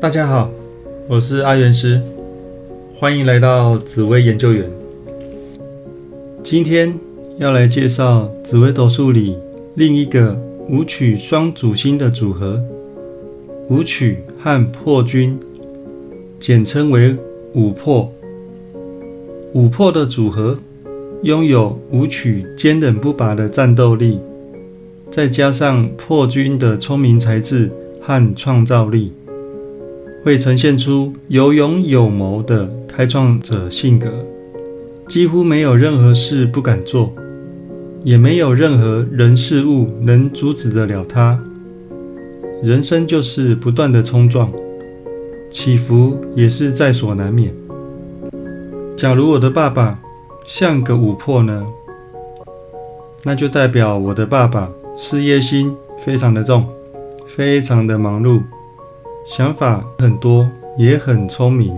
大家好，我是阿元师，欢迎来到紫薇研究员。今天要来介绍紫微斗数里另一个武曲双主星的组合——武曲和破军，简称为武破。武破的组合拥有武曲坚韧不拔的战斗力，再加上破军的聪明才智和创造力。会呈现出有勇有谋的开创者性格，几乎没有任何事不敢做，也没有任何人事物能阻止得了他。人生就是不断的冲撞，起伏也是在所难免。假如我的爸爸像个琥珀呢？那就代表我的爸爸事业心非常的重，非常的忙碌。想法很多，也很聪明，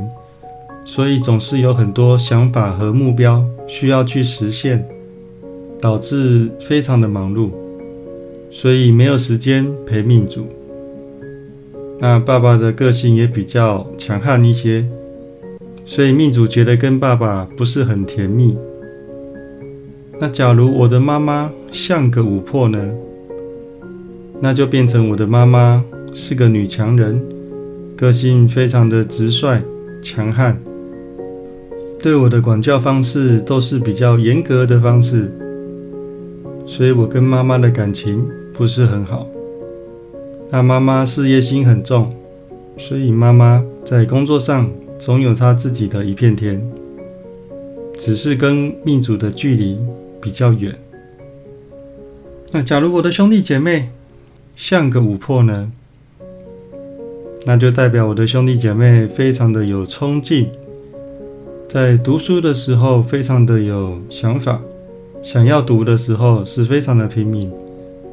所以总是有很多想法和目标需要去实现，导致非常的忙碌，所以没有时间陪命主。那爸爸的个性也比较强悍一些，所以命主觉得跟爸爸不是很甜蜜。那假如我的妈妈像个琥珀呢？那就变成我的妈妈。是个女强人，个性非常的直率、强悍，对我的管教方式都是比较严格的方式，所以我跟妈妈的感情不是很好。那妈妈事业心很重，所以妈妈在工作上总有她自己的一片天，只是跟命主的距离比较远。那假如我的兄弟姐妹像个琥珀呢？那就代表我的兄弟姐妹非常的有冲劲，在读书的时候非常的有想法，想要读的时候是非常的拼命，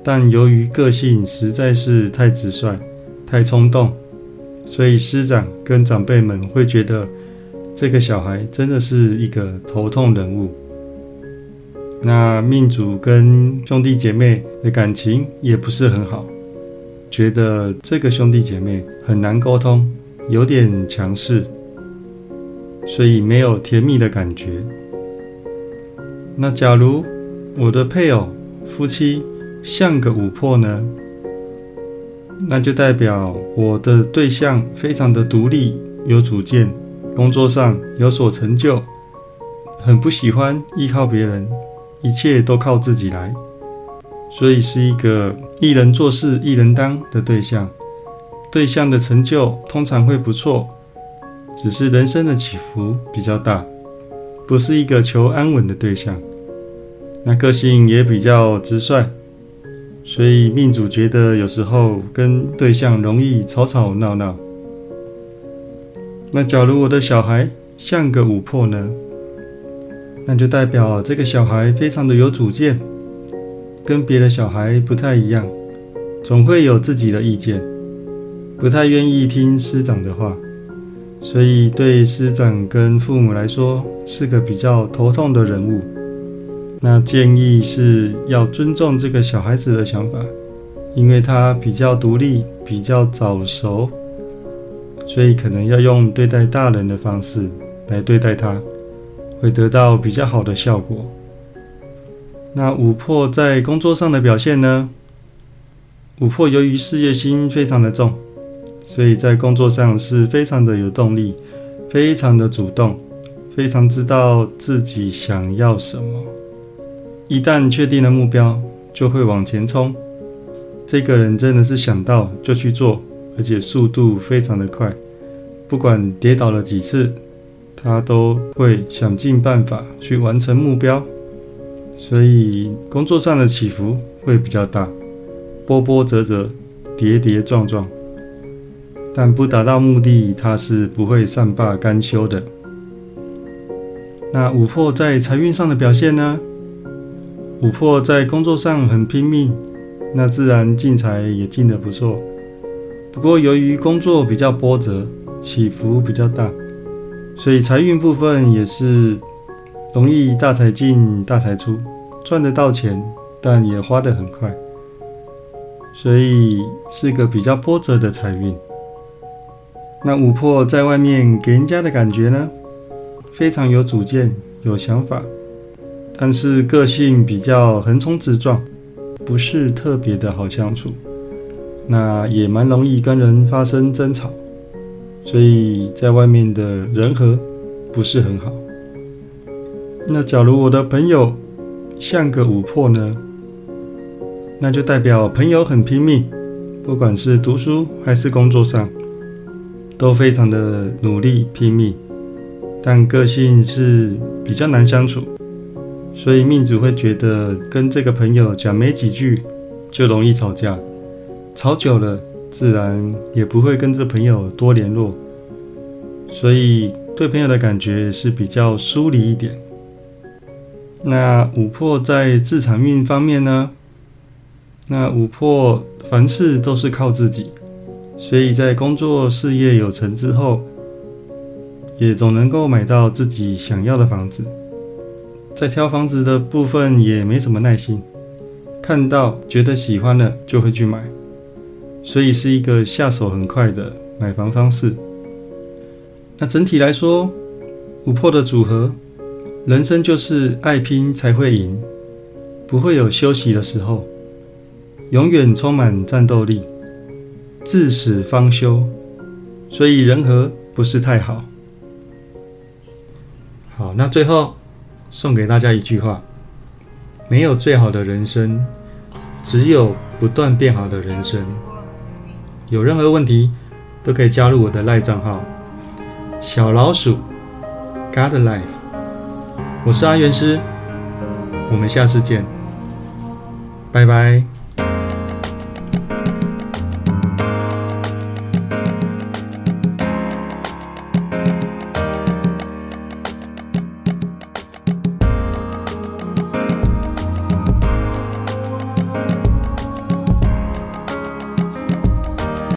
但由于个性实在是太直率、太冲动，所以师长跟长辈们会觉得这个小孩真的是一个头痛人物。那命主跟兄弟姐妹的感情也不是很好。觉得这个兄弟姐妹很难沟通，有点强势，所以没有甜蜜的感觉。那假如我的配偶、夫妻像个琥珀呢？那就代表我的对象非常的独立、有主见，工作上有所成就，很不喜欢依靠别人，一切都靠自己来。所以是一个一人做事一人当的对象，对象的成就通常会不错，只是人生的起伏比较大，不是一个求安稳的对象。那个性也比较直率，所以命主觉得有时候跟对象容易吵吵闹闹。那假如我的小孩像个琥珀呢？那就代表这个小孩非常的有主见。跟别的小孩不太一样，总会有自己的意见，不太愿意听师长的话，所以对师长跟父母来说是个比较头痛的人物。那建议是要尊重这个小孩子的想法，因为他比较独立，比较早熟，所以可能要用对待大人的方式来对待他，会得到比较好的效果。那琥珀在工作上的表现呢？琥珀由于事业心非常的重，所以在工作上是非常的有动力，非常的主动，非常知道自己想要什么。一旦确定了目标，就会往前冲。这个人真的是想到就去做，而且速度非常的快。不管跌倒了几次，他都会想尽办法去完成目标。所以工作上的起伏会比较大，波波折折，跌跌撞撞，但不达到目的，他是不会善罢甘休的。那琥珀在财运上的表现呢？琥珀在工作上很拼命，那自然进财也进得不错。不过由于工作比较波折，起伏比较大，所以财运部分也是。容易大财进大财出，赚得到钱，但也花得很快，所以是个比较波折的财运。那五魄在外面给人家的感觉呢，非常有主见、有想法，但是个性比较横冲直撞，不是特别的好相处。那也蛮容易跟人发生争吵，所以在外面的人和不是很好。那假如我的朋友像个五破呢，那就代表朋友很拼命，不管是读书还是工作上。都非常的努力拼命，但个性是比较难相处，所以命主会觉得跟这个朋友讲没几句就容易吵架，吵久了自然也不会跟这朋友多联络，所以对朋友的感觉是比较疏离一点。那五破在自产运方面呢？那五破凡事都是靠自己。所以在工作事业有成之后，也总能够买到自己想要的房子。在挑房子的部分也没什么耐心，看到觉得喜欢了就会去买，所以是一个下手很快的买房方式。那整体来说，五破的组合，人生就是爱拼才会赢，不会有休息的时候，永远充满战斗力。至死方休，所以人和不是太好。好，那最后送给大家一句话：没有最好的人生，只有不断变好的人生。有任何问题都可以加入我的赖账号小老鼠 God Life。我是阿元师，我们下次见，拜拜。